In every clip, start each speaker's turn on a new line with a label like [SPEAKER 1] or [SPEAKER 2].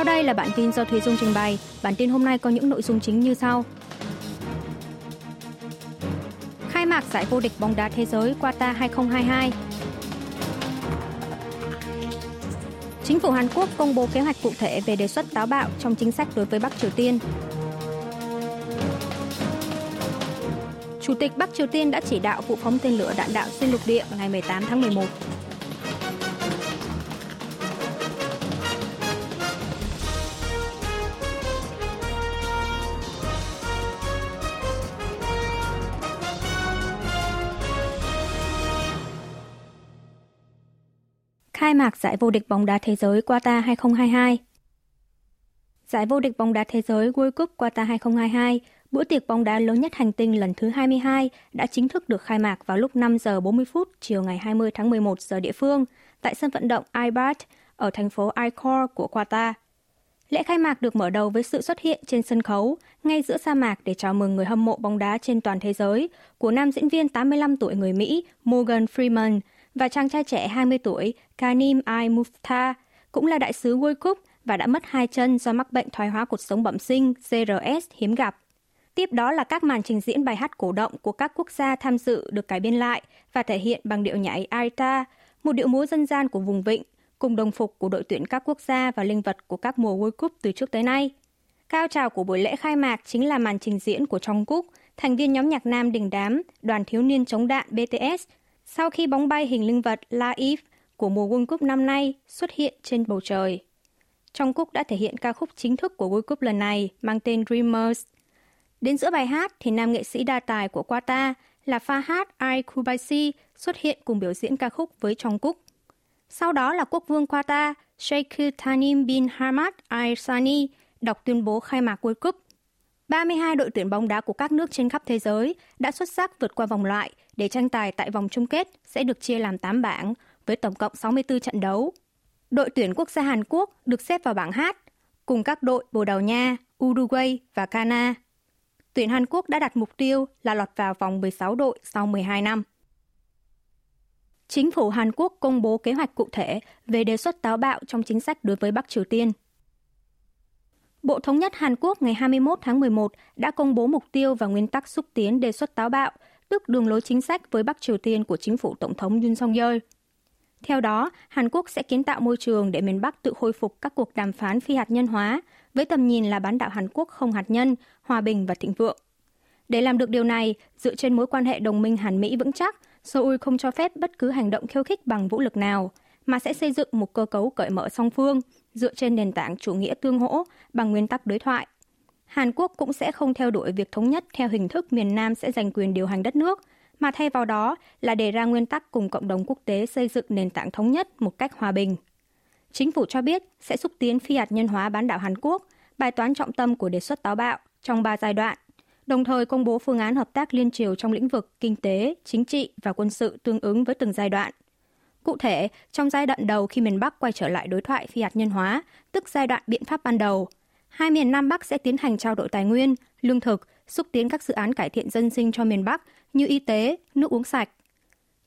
[SPEAKER 1] Sau đây là bản tin do Thúy Dung trình bày. Bản tin hôm nay có những nội dung chính như sau. Khai mạc giải vô địch bóng đá thế giới Qatar 2022 Chính phủ Hàn Quốc công bố kế hoạch cụ thể về đề xuất táo bạo trong chính sách đối với Bắc Triều Tiên. Chủ tịch Bắc Triều Tiên đã chỉ đạo vụ phóng tên lửa đạn đạo xuyên lục địa ngày 18 tháng 11. Khai mạc giải vô địch bóng đá thế giới Qatar 2022. Giải vô địch bóng đá thế giới World Cup Qatar 2022, bữa tiệc bóng đá lớn nhất hành tinh lần thứ 22 đã chính thức được khai mạc vào lúc 5 giờ 40 phút chiều ngày 20 tháng 11 giờ địa phương tại sân vận động Ibad ở thành phố Icor của Qatar. Lễ khai mạc được mở đầu với sự xuất hiện trên sân khấu ngay giữa sa mạc để chào mừng người hâm mộ bóng đá trên toàn thế giới của nam diễn viên 85 tuổi người Mỹ Morgan Freeman – và chàng trai trẻ 20 tuổi Kanim Ai Mufta cũng là đại sứ World Cup và đã mất hai chân do mắc bệnh thoái hóa cột sống bẩm sinh CRS hiếm gặp. Tiếp đó là các màn trình diễn bài hát cổ động của các quốc gia tham dự được cải biên lại và thể hiện bằng điệu nhảy Aita, một điệu múa dân gian của vùng vịnh, cùng đồng phục của đội tuyển các quốc gia và linh vật của các mùa World Cup từ trước tới nay. Cao trào của buổi lễ khai mạc chính là màn trình diễn của Trong Cúc, thành viên nhóm nhạc nam đình đám, đoàn thiếu niên chống đạn BTS sau khi bóng bay hình linh vật La Eve của mùa World Cup năm nay xuất hiện trên bầu trời. Trong Cúc đã thể hiện ca khúc chính thức của World Cup lần này mang tên Dreamers. Đến giữa bài hát thì nam nghệ sĩ đa tài của Qatar là Fahad Al Kubaisi xuất hiện cùng biểu diễn ca khúc với Trong Cúc. Sau đó là quốc vương Qatar Sheikh Tanim bin Hamad Al Thani đọc tuyên bố khai mạc World Cup 32 đội tuyển bóng đá của các nước trên khắp thế giới đã xuất sắc vượt qua vòng loại để tranh tài tại vòng chung kết sẽ được chia làm 8 bảng với tổng cộng 64 trận đấu. Đội tuyển quốc gia Hàn Quốc được xếp vào bảng H cùng các đội Bồ Đào Nha, Uruguay và Ghana. Tuyển Hàn Quốc đã đặt mục tiêu là lọt vào vòng 16 đội sau 12 năm. Chính phủ Hàn Quốc công bố kế hoạch cụ thể về đề xuất táo bạo trong chính sách đối với Bắc Triều Tiên – Bộ Thống nhất Hàn Quốc ngày 21 tháng 11 đã công bố mục tiêu và nguyên tắc xúc tiến đề xuất táo bạo, tức đường lối chính sách với Bắc Triều Tiên của chính phủ Tổng thống Yoon song yeol Theo đó, Hàn Quốc sẽ kiến tạo môi trường để miền Bắc tự khôi phục các cuộc đàm phán phi hạt nhân hóa, với tầm nhìn là bán đảo Hàn Quốc không hạt nhân, hòa bình và thịnh vượng. Để làm được điều này, dựa trên mối quan hệ đồng minh Hàn Mỹ vững chắc, Seoul không cho phép bất cứ hành động khiêu khích bằng vũ lực nào, mà sẽ xây dựng một cơ cấu cởi mở song phương, dựa trên nền tảng chủ nghĩa tương hỗ bằng nguyên tắc đối thoại. Hàn Quốc cũng sẽ không theo đuổi việc thống nhất theo hình thức miền Nam sẽ giành quyền điều hành đất nước, mà thay vào đó là đề ra nguyên tắc cùng cộng đồng quốc tế xây dựng nền tảng thống nhất một cách hòa bình. Chính phủ cho biết sẽ xúc tiến phi hạt nhân hóa bán đảo Hàn Quốc, bài toán trọng tâm của đề xuất táo bạo trong ba giai đoạn, đồng thời công bố phương án hợp tác liên triều trong lĩnh vực kinh tế, chính trị và quân sự tương ứng với từng giai đoạn. Cụ thể, trong giai đoạn đầu khi miền Bắc quay trở lại đối thoại phi hạt nhân hóa, tức giai đoạn biện pháp ban đầu, hai miền Nam Bắc sẽ tiến hành trao đổi tài nguyên, lương thực, xúc tiến các dự án cải thiện dân sinh cho miền Bắc như y tế, nước uống sạch.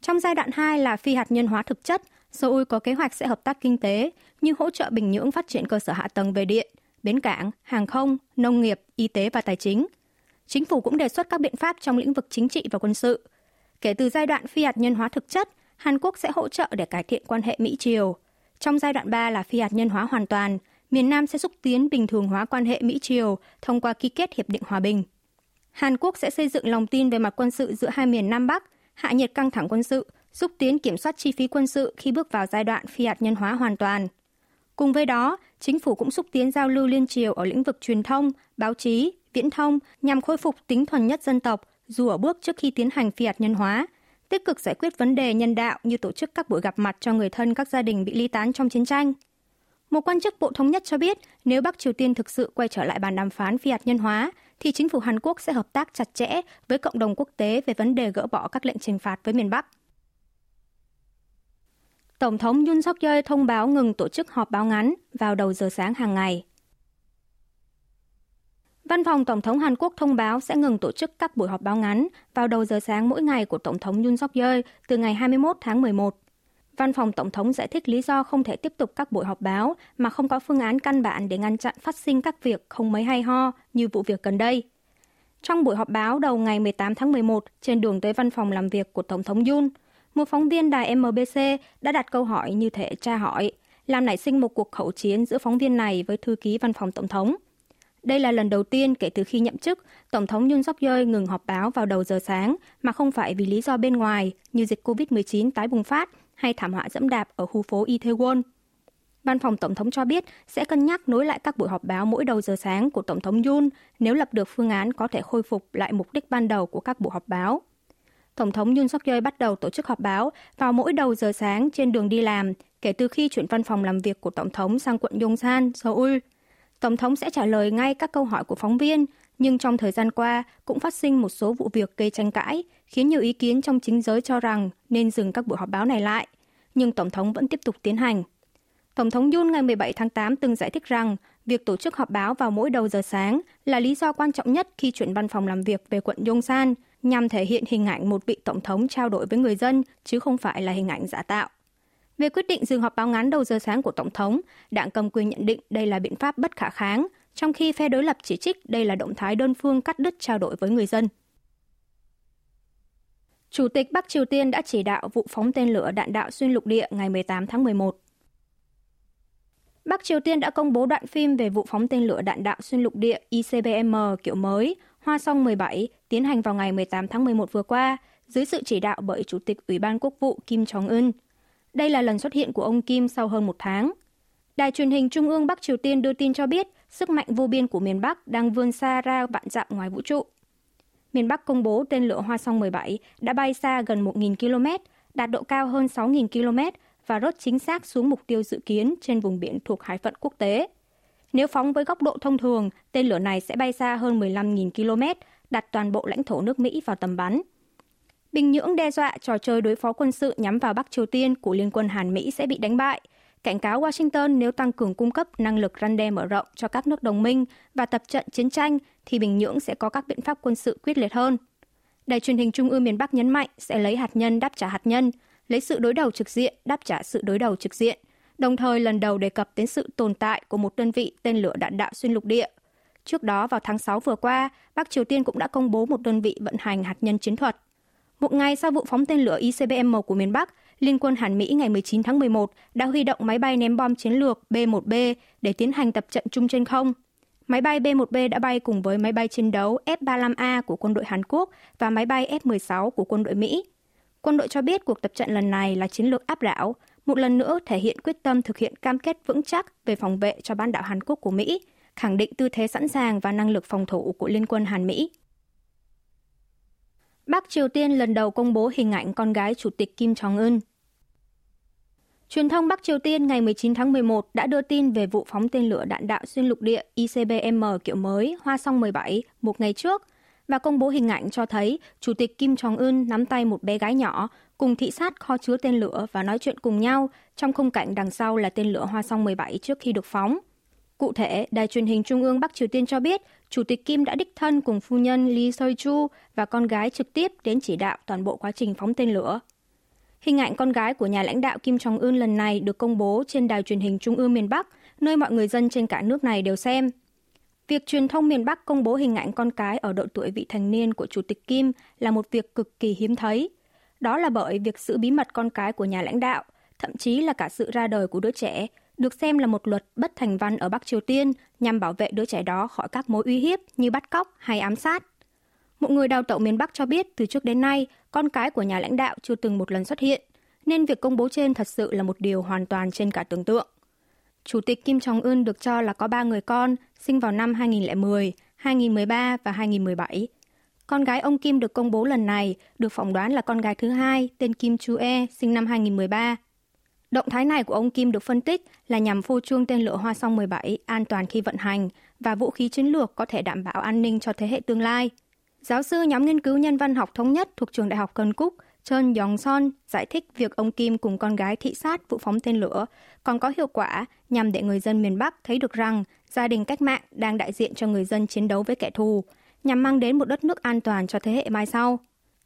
[SPEAKER 1] Trong giai đoạn 2 là phi hạt nhân hóa thực chất, Seoul có kế hoạch sẽ hợp tác kinh tế như hỗ trợ Bình Nhưỡng phát triển cơ sở hạ tầng về điện, bến cảng, hàng không, nông nghiệp, y tế và tài chính. Chính phủ cũng đề xuất các biện pháp trong lĩnh vực chính trị và quân sự. Kể từ giai đoạn phi hạt nhân hóa thực chất, Hàn Quốc sẽ hỗ trợ để cải thiện quan hệ Mỹ-Triều. Trong giai đoạn 3 là phi hạt nhân hóa hoàn toàn, miền Nam sẽ xúc tiến bình thường hóa quan hệ Mỹ-Triều thông qua ký kết hiệp định hòa bình. Hàn Quốc sẽ xây dựng lòng tin về mặt quân sự giữa hai miền Nam Bắc, hạ nhiệt căng thẳng quân sự, xúc tiến kiểm soát chi phí quân sự khi bước vào giai đoạn phi hạt nhân hóa hoàn toàn. Cùng với đó, chính phủ cũng xúc tiến giao lưu liên triều ở lĩnh vực truyền thông, báo chí, viễn thông nhằm khôi phục tính thuần nhất dân tộc dù ở bước trước khi tiến hành phi hạt nhân hóa, tích cực giải quyết vấn đề nhân đạo như tổ chức các buổi gặp mặt cho người thân các gia đình bị ly tán trong chiến tranh. Một quan chức Bộ Thống nhất cho biết, nếu Bắc Triều Tiên thực sự quay trở lại bàn đàm phán phi hạt nhân hóa, thì chính phủ Hàn Quốc sẽ hợp tác chặt chẽ với cộng đồng quốc tế về vấn đề gỡ bỏ các lệnh trừng phạt với miền Bắc. Tổng thống Yoon suk yeol thông báo ngừng tổ chức họp báo ngắn vào đầu giờ sáng hàng ngày. Văn phòng Tổng thống Hàn Quốc thông báo sẽ ngừng tổ chức các buổi họp báo ngắn vào đầu giờ sáng mỗi ngày của Tổng thống Yoon suk yeol từ ngày 21 tháng 11. Văn phòng Tổng thống giải thích lý do không thể tiếp tục các buổi họp báo mà không có phương án căn bản để ngăn chặn phát sinh các việc không mấy hay ho như vụ việc gần đây. Trong buổi họp báo đầu ngày 18 tháng 11 trên đường tới văn phòng làm việc của Tổng thống Yoon, một phóng viên đài MBC đã đặt câu hỏi như thể tra hỏi, làm nảy sinh một cuộc khẩu chiến giữa phóng viên này với thư ký văn phòng Tổng thống. Đây là lần đầu tiên kể từ khi nhậm chức, Tổng thống Yoon suk yeol ngừng họp báo vào đầu giờ sáng mà không phải vì lý do bên ngoài như dịch COVID-19 tái bùng phát hay thảm họa dẫm đạp ở khu phố Itaewon. Văn phòng Tổng thống cho biết sẽ cân nhắc nối lại các buổi họp báo mỗi đầu giờ sáng của Tổng thống Yoon nếu lập được phương án có thể khôi phục lại mục đích ban đầu của các buổi họp báo. Tổng thống Yoon suk yeol bắt đầu tổ chức họp báo vào mỗi đầu giờ sáng trên đường đi làm kể từ khi chuyển văn phòng làm việc của Tổng thống sang quận Yongsan, Seoul. Tổng thống sẽ trả lời ngay các câu hỏi của phóng viên, nhưng trong thời gian qua cũng phát sinh một số vụ việc gây tranh cãi, khiến nhiều ý kiến trong chính giới cho rằng nên dừng các buổi họp báo này lại. Nhưng Tổng thống vẫn tiếp tục tiến hành. Tổng thống Yoon ngày 17 tháng 8 từng giải thích rằng việc tổ chức họp báo vào mỗi đầu giờ sáng là lý do quan trọng nhất khi chuyển văn phòng làm việc về quận Yongsan, nhằm thể hiện hình ảnh một vị tổng thống trao đổi với người dân, chứ không phải là hình ảnh giả tạo. Về quyết định dừng họp báo ngắn đầu giờ sáng của Tổng thống, đảng cầm quyền nhận định đây là biện pháp bất khả kháng, trong khi phe đối lập chỉ trích đây là động thái đơn phương cắt đứt trao đổi với người dân. Chủ tịch Bắc Triều Tiên đã chỉ đạo vụ phóng tên lửa đạn đạo xuyên lục địa ngày 18 tháng 11. Bắc Triều Tiên đã công bố đoạn phim về vụ phóng tên lửa đạn đạo xuyên lục địa ICBM kiểu mới Hoa Song 17 tiến hành vào ngày 18 tháng 11 vừa qua dưới sự chỉ đạo bởi Chủ tịch Ủy ban Quốc vụ Kim Jong-un. Đây là lần xuất hiện của ông Kim sau hơn một tháng. Đài truyền hình Trung ương Bắc Triều Tiên đưa tin cho biết sức mạnh vô biên của miền Bắc đang vươn xa ra vạn dặm ngoài vũ trụ. Miền Bắc công bố tên lửa Hoa Song 17 đã bay xa gần 1.000 km, đạt độ cao hơn 6.000 km và rớt chính xác xuống mục tiêu dự kiến trên vùng biển thuộc hải phận quốc tế. Nếu phóng với góc độ thông thường, tên lửa này sẽ bay xa hơn 15.000 km, đặt toàn bộ lãnh thổ nước Mỹ vào tầm bắn. Bình Nhưỡng đe dọa trò chơi đối phó quân sự nhắm vào Bắc Triều Tiên của Liên quân Hàn Mỹ sẽ bị đánh bại, cảnh cáo Washington nếu tăng cường cung cấp năng lực răn đe mở rộng cho các nước đồng minh và tập trận chiến tranh thì Bình Nhưỡng sẽ có các biện pháp quân sự quyết liệt hơn. Đài truyền hình Trung ương miền Bắc nhấn mạnh sẽ lấy hạt nhân đáp trả hạt nhân, lấy sự đối đầu trực diện đáp trả sự đối đầu trực diện, đồng thời lần đầu đề cập đến sự tồn tại của một đơn vị tên lửa đạn đạo xuyên lục địa. Trước đó vào tháng 6 vừa qua, Bắc Triều Tiên cũng đã công bố một đơn vị vận hành hạt nhân chiến thuật. Một ngày sau vụ phóng tên lửa ICBM của miền Bắc, Liên quân Hàn Mỹ ngày 19 tháng 11 đã huy động máy bay ném bom chiến lược B-1B để tiến hành tập trận chung trên không. Máy bay B-1B đã bay cùng với máy bay chiến đấu F-35A của quân đội Hàn Quốc và máy bay F-16 của quân đội Mỹ. Quân đội cho biết cuộc tập trận lần này là chiến lược áp đảo, một lần nữa thể hiện quyết tâm thực hiện cam kết vững chắc về phòng vệ cho bán đảo Hàn Quốc của Mỹ, khẳng định tư thế sẵn sàng và năng lực phòng thủ của Liên quân Hàn Mỹ. Bắc Triều Tiên lần đầu công bố hình ảnh con gái Chủ tịch Kim Jong-un. Truyền thông Bắc Triều Tiên ngày 19 tháng 11 đã đưa tin về vụ phóng tên lửa đạn đạo xuyên lục địa ICBM kiểu mới Hoa Song 17 một ngày trước và công bố hình ảnh cho thấy Chủ tịch Kim Jong-un nắm tay một bé gái nhỏ cùng thị sát kho chứa tên lửa và nói chuyện cùng nhau trong khung cảnh đằng sau là tên lửa Hoa Song 17 trước khi được phóng. Cụ thể, Đài truyền hình Trung ương Bắc Triều Tiên cho biết Chủ tịch Kim đã đích thân cùng phu nhân Lee Soi-chu và con gái trực tiếp đến chỉ đạo toàn bộ quá trình phóng tên lửa. Hình ảnh con gái của nhà lãnh đạo Kim Jong-un lần này được công bố trên đài truyền hình Trung ương miền Bắc, nơi mọi người dân trên cả nước này đều xem. Việc truyền thông miền Bắc công bố hình ảnh con cái ở độ tuổi vị thành niên của Chủ tịch Kim là một việc cực kỳ hiếm thấy. Đó là bởi việc giữ bí mật con cái của nhà lãnh đạo, thậm chí là cả sự ra đời của đứa trẻ, được xem là một luật bất thành văn ở Bắc Triều Tiên nhằm bảo vệ đứa trẻ đó khỏi các mối uy hiếp như bắt cóc hay ám sát. Một người đào tẩu miền Bắc cho biết từ trước đến nay, con cái của nhà lãnh đạo chưa từng một lần xuất hiện, nên việc công bố trên thật sự là một điều hoàn toàn trên cả tưởng tượng. Chủ tịch Kim Jong-un được cho là có ba người con, sinh vào năm 2010, 2013 và 2017. Con gái ông Kim được công bố lần này được phỏng đoán là con gái thứ hai, tên Kim Chu-e, sinh năm 2013. Động thái này của ông Kim được phân tích là nhằm phô trương tên lửa Hoa Song 17 an toàn khi vận hành và vũ khí chiến lược có thể đảm bảo an ninh cho thế hệ tương lai. Giáo sư nhóm nghiên cứu nhân văn học thống nhất thuộc trường Đại học Cần Cúc, Chơn Yong Son giải thích việc ông Kim cùng con gái thị sát vụ phóng tên lửa còn có hiệu quả nhằm để người dân miền Bắc thấy được rằng gia đình cách mạng đang đại diện cho người dân chiến đấu với kẻ thù, nhằm mang đến một đất nước an toàn cho thế hệ mai sau.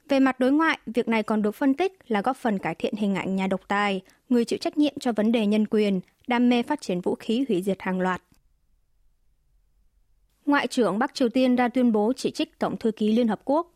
[SPEAKER 1] Về mặt đối ngoại, việc này còn được phân tích là góp phần cải thiện hình ảnh nhà độc tài, người chịu trách nhiệm cho vấn đề nhân quyền, đam mê phát triển vũ khí hủy diệt hàng loạt. Ngoại trưởng Bắc Triều Tiên ra tuyên bố chỉ trích Tổng thư ký Liên Hợp Quốc.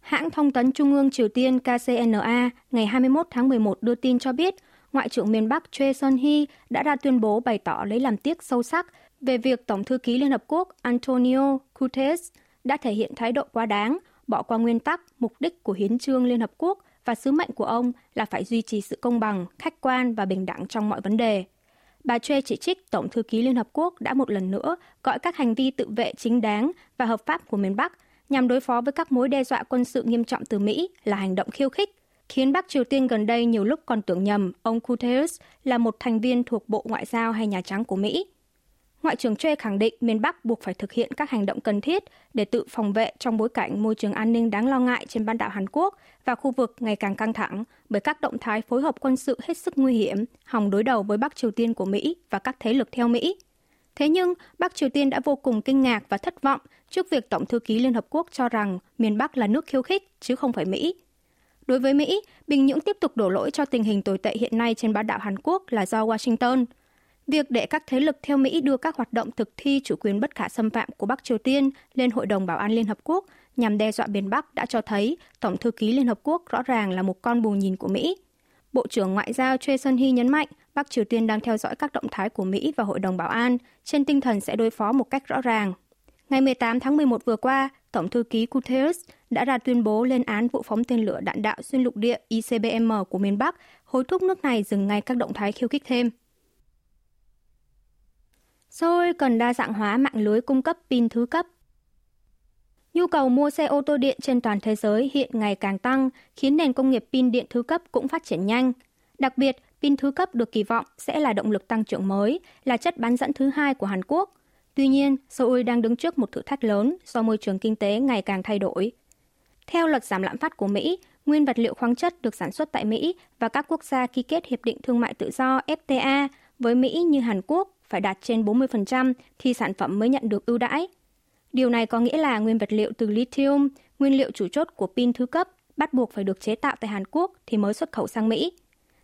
[SPEAKER 1] Hãng thông tấn Trung ương Triều Tiên KCNA ngày 21 tháng 11 đưa tin cho biết Ngoại trưởng miền Bắc Choi Son-hee đã ra tuyên bố bày tỏ lấy làm tiếc sâu sắc về việc Tổng thư ký Liên Hợp Quốc Antonio Guterres đã thể hiện thái độ quá đáng, bỏ qua nguyên tắc, mục đích của Hiến trương Liên Hợp Quốc và sứ mệnh của ông là phải duy trì sự công bằng, khách quan và bình đẳng trong mọi vấn đề. Bà Choi chỉ trích Tổng thư ký Liên Hợp Quốc đã một lần nữa gọi các hành vi tự vệ chính đáng và hợp pháp của miền Bắc nhằm đối phó với các mối đe dọa quân sự nghiêm trọng từ Mỹ là hành động khiêu khích, khiến Bắc Triều Tiên gần đây nhiều lúc còn tưởng nhầm ông Guterres là một thành viên thuộc Bộ Ngoại giao hay Nhà Trắng của Mỹ. Ngoại trưởng Choi khẳng định miền Bắc buộc phải thực hiện các hành động cần thiết để tự phòng vệ trong bối cảnh môi trường an ninh đáng lo ngại trên bán đảo Hàn Quốc và khu vực ngày càng căng thẳng bởi các động thái phối hợp quân sự hết sức nguy hiểm, hòng đối đầu với Bắc Triều Tiên của Mỹ và các thế lực theo Mỹ. Thế nhưng, Bắc Triều Tiên đã vô cùng kinh ngạc và thất vọng trước việc Tổng thư ký Liên Hợp Quốc cho rằng miền Bắc là nước khiêu khích chứ không phải Mỹ. Đối với Mỹ, Bình Nhưỡng tiếp tục đổ lỗi cho tình hình tồi tệ hiện nay trên bán đảo Hàn Quốc là do Washington. Việc để các thế lực theo Mỹ đưa các hoạt động thực thi chủ quyền bất khả xâm phạm của Bắc Triều Tiên lên Hội đồng Bảo an Liên Hợp Quốc nhằm đe dọa miền Bắc đã cho thấy Tổng thư ký Liên Hợp Quốc rõ ràng là một con bù nhìn của Mỹ. Bộ trưởng Ngoại giao Choi Sun-hee nhấn mạnh Bắc Triều Tiên đang theo dõi các động thái của Mỹ và Hội đồng Bảo an trên tinh thần sẽ đối phó một cách rõ ràng. Ngày 18 tháng 11 vừa qua, Tổng thư ký Guterres đã ra tuyên bố lên án vụ phóng tên lửa đạn đạo xuyên lục địa ICBM của miền Bắc, hối thúc nước này dừng ngay các động thái khiêu khích thêm. Seoul cần đa dạng hóa mạng lưới cung cấp pin thứ cấp. Nhu cầu mua xe ô tô điện trên toàn thế giới hiện ngày càng tăng, khiến nền công nghiệp pin điện thứ cấp cũng phát triển nhanh. Đặc biệt, pin thứ cấp được kỳ vọng sẽ là động lực tăng trưởng mới, là chất bán dẫn thứ hai của Hàn Quốc. Tuy nhiên, Seoul đang đứng trước một thử thách lớn do môi trường kinh tế ngày càng thay đổi. Theo luật giảm lạm phát của Mỹ, nguyên vật liệu khoáng chất được sản xuất tại Mỹ và các quốc gia ký kết Hiệp định Thương mại Tự do FTA với Mỹ như Hàn Quốc phải đạt trên 40% thì sản phẩm mới nhận được ưu đãi. Điều này có nghĩa là nguyên vật liệu từ lithium, nguyên liệu chủ chốt của pin thứ cấp, bắt buộc phải được chế tạo tại Hàn Quốc thì mới xuất khẩu sang Mỹ.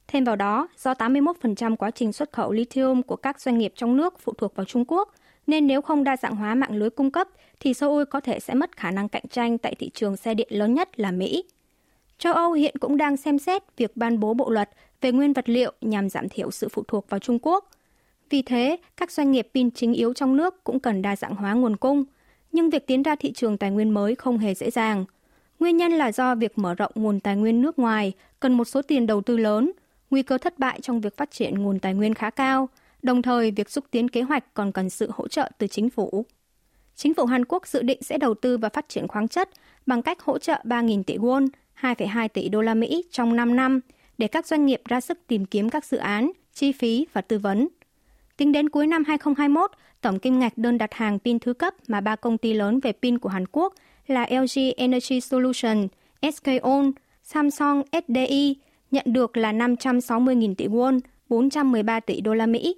[SPEAKER 1] Thêm vào đó, do 81% quá trình xuất khẩu lithium của các doanh nghiệp trong nước phụ thuộc vào Trung Quốc, nên nếu không đa dạng hóa mạng lưới cung cấp thì Seoul có thể sẽ mất khả năng cạnh tranh tại thị trường xe điện lớn nhất là Mỹ. Châu Âu hiện cũng đang xem xét việc ban bố bộ luật về nguyên vật liệu nhằm giảm thiểu sự phụ thuộc vào Trung Quốc. Vì thế, các doanh nghiệp pin chính yếu trong nước cũng cần đa dạng hóa nguồn cung, nhưng việc tiến ra thị trường tài nguyên mới không hề dễ dàng. Nguyên nhân là do việc mở rộng nguồn tài nguyên nước ngoài cần một số tiền đầu tư lớn, nguy cơ thất bại trong việc phát triển nguồn tài nguyên khá cao, đồng thời việc xúc tiến kế hoạch còn cần sự hỗ trợ từ chính phủ. Chính phủ Hàn Quốc dự định sẽ đầu tư và phát triển khoáng chất bằng cách hỗ trợ 3.000 tỷ won, 2,2 tỷ đô la Mỹ trong 5 năm để các doanh nghiệp ra sức tìm kiếm các dự án, chi phí và tư vấn. Tính đến cuối năm 2021, tổng kim ngạch đơn đặt hàng pin thứ cấp mà ba công ty lớn về pin của Hàn Quốc là LG Energy Solution, SK On, Samsung SDI nhận được là 560.000 tỷ won, 413 tỷ đô la Mỹ.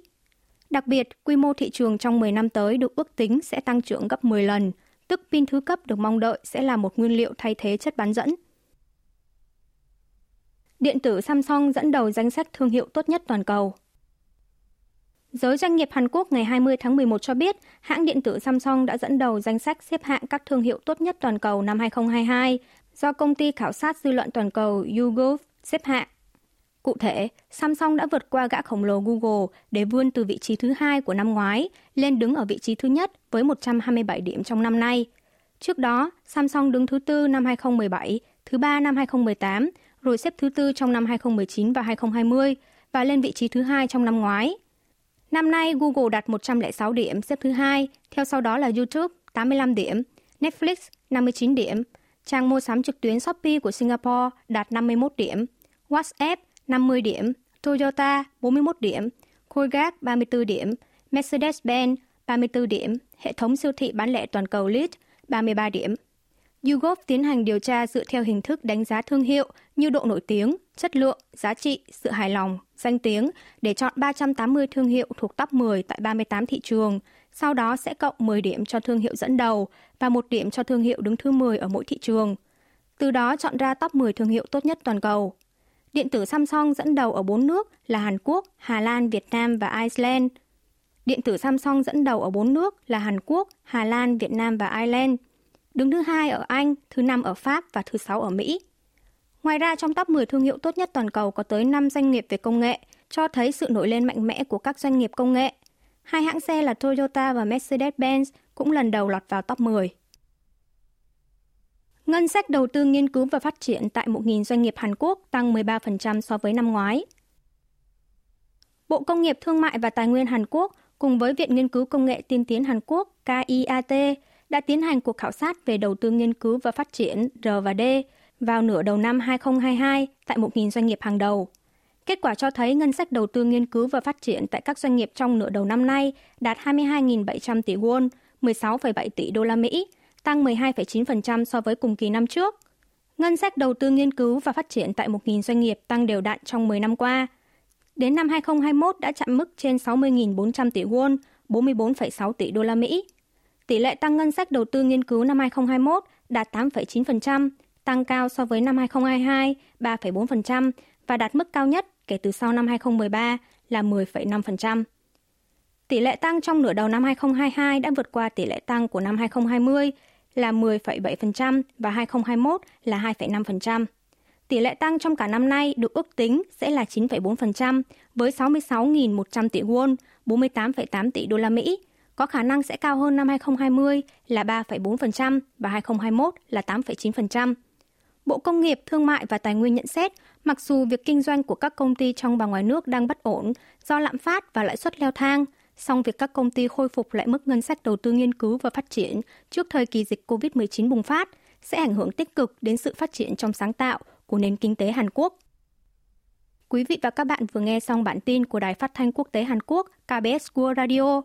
[SPEAKER 1] Đặc biệt, quy mô thị trường trong 10 năm tới được ước tính sẽ tăng trưởng gấp 10 lần, tức pin thứ cấp được mong đợi sẽ là một nguyên liệu thay thế chất bán dẫn. Điện tử Samsung dẫn đầu danh sách thương hiệu tốt nhất toàn cầu. Giới doanh nghiệp Hàn Quốc ngày 20 tháng 11 cho biết, hãng điện tử Samsung đã dẫn đầu danh sách xếp hạng các thương hiệu tốt nhất toàn cầu năm 2022 do công ty khảo sát dư luận toàn cầu YouGov xếp hạng. Cụ thể, Samsung đã vượt qua gã khổng lồ Google để vươn từ vị trí thứ hai của năm ngoái lên đứng ở vị trí thứ nhất với 127 điểm trong năm nay. Trước đó, Samsung đứng thứ tư năm 2017, thứ ba năm 2018, rồi xếp thứ tư trong năm 2019 và 2020 và lên vị trí thứ hai trong năm ngoái. Năm nay, Google đạt 106 điểm, xếp thứ hai, theo sau đó là YouTube 85 điểm, Netflix 59 điểm, trang mua sắm trực tuyến Shopee của Singapore đạt 51 điểm, WhatsApp 50 điểm, Toyota 41 điểm, Colgate 34 điểm, Mercedes-Benz 34 điểm, hệ thống siêu thị bán lẻ toàn cầu Lidl 33 điểm. YouGov tiến hành điều tra dựa theo hình thức đánh giá thương hiệu như độ nổi tiếng, chất lượng, giá trị, sự hài lòng, danh tiếng để chọn 380 thương hiệu thuộc top 10 tại 38 thị trường. Sau đó sẽ cộng 10 điểm cho thương hiệu dẫn đầu và một điểm cho thương hiệu đứng thứ 10 ở mỗi thị trường. từ đó chọn ra top 10 thương hiệu tốt nhất toàn cầu. Điện tử Samsung dẫn đầu ở 4 nước là Hàn Quốc, Hà Lan, Việt Nam và Iceland. Điện tử Samsung dẫn đầu ở 4 nước là Hàn Quốc, Hà Lan, Việt Nam và Ireland. Đứng thứ hai ở Anh, thứ năm ở Pháp và thứ sáu ở Mỹ. Ngoài ra, trong top 10 thương hiệu tốt nhất toàn cầu có tới 5 doanh nghiệp về công nghệ, cho thấy sự nổi lên mạnh mẽ của các doanh nghiệp công nghệ. Hai hãng xe là Toyota và Mercedes-Benz cũng lần đầu lọt vào top 10. Ngân sách đầu tư nghiên cứu và phát triển tại 1.000 doanh nghiệp Hàn Quốc tăng 13% so với năm ngoái. Bộ Công nghiệp Thương mại và Tài nguyên Hàn Quốc cùng với Viện Nghiên cứu Công nghệ Tiên tiến Hàn Quốc KIAT đã tiến hành cuộc khảo sát về đầu tư nghiên cứu và phát triển R&D vào nửa đầu năm 2022 tại 1.000 doanh nghiệp hàng đầu. Kết quả cho thấy ngân sách đầu tư nghiên cứu và phát triển tại các doanh nghiệp trong nửa đầu năm nay đạt 22.700 tỷ won, 16,7 tỷ đô la Mỹ, tăng 12,9% so với cùng kỳ năm trước. Ngân sách đầu tư nghiên cứu và phát triển tại 1.000 doanh nghiệp tăng đều đặn trong 10 năm qua. Đến năm 2021 đã chạm mức trên 60.400 tỷ won, 44,6 tỷ đô la Mỹ. Tỷ lệ tăng ngân sách đầu tư nghiên cứu năm 2021 đạt 8,9%, tăng cao so với năm 2022 3,4% và đạt mức cao nhất kể từ sau năm 2013 là 10,5%. Tỷ lệ tăng trong nửa đầu năm 2022 đã vượt qua tỷ lệ tăng của năm 2020 là 10,7% và 2021 là 2,5%. Tỷ lệ tăng trong cả năm nay được ước tính sẽ là 9,4% với 66.100 tỷ won, 48,8 tỷ đô la Mỹ, có khả năng sẽ cao hơn năm 2020 là 3,4% và 2021 là 8,9%. Bộ Công nghiệp, Thương mại và Tài nguyên nhận xét, mặc dù việc kinh doanh của các công ty trong và ngoài nước đang bất ổn do lạm phát và lãi suất leo thang, song việc các công ty khôi phục lại mức ngân sách đầu tư nghiên cứu và phát triển trước thời kỳ dịch COVID-19 bùng phát sẽ ảnh hưởng tích cực đến sự phát triển trong sáng tạo của nền kinh tế Hàn Quốc. Quý vị và các bạn vừa nghe xong bản tin của Đài Phát thanh Quốc tế Hàn Quốc KBS World Radio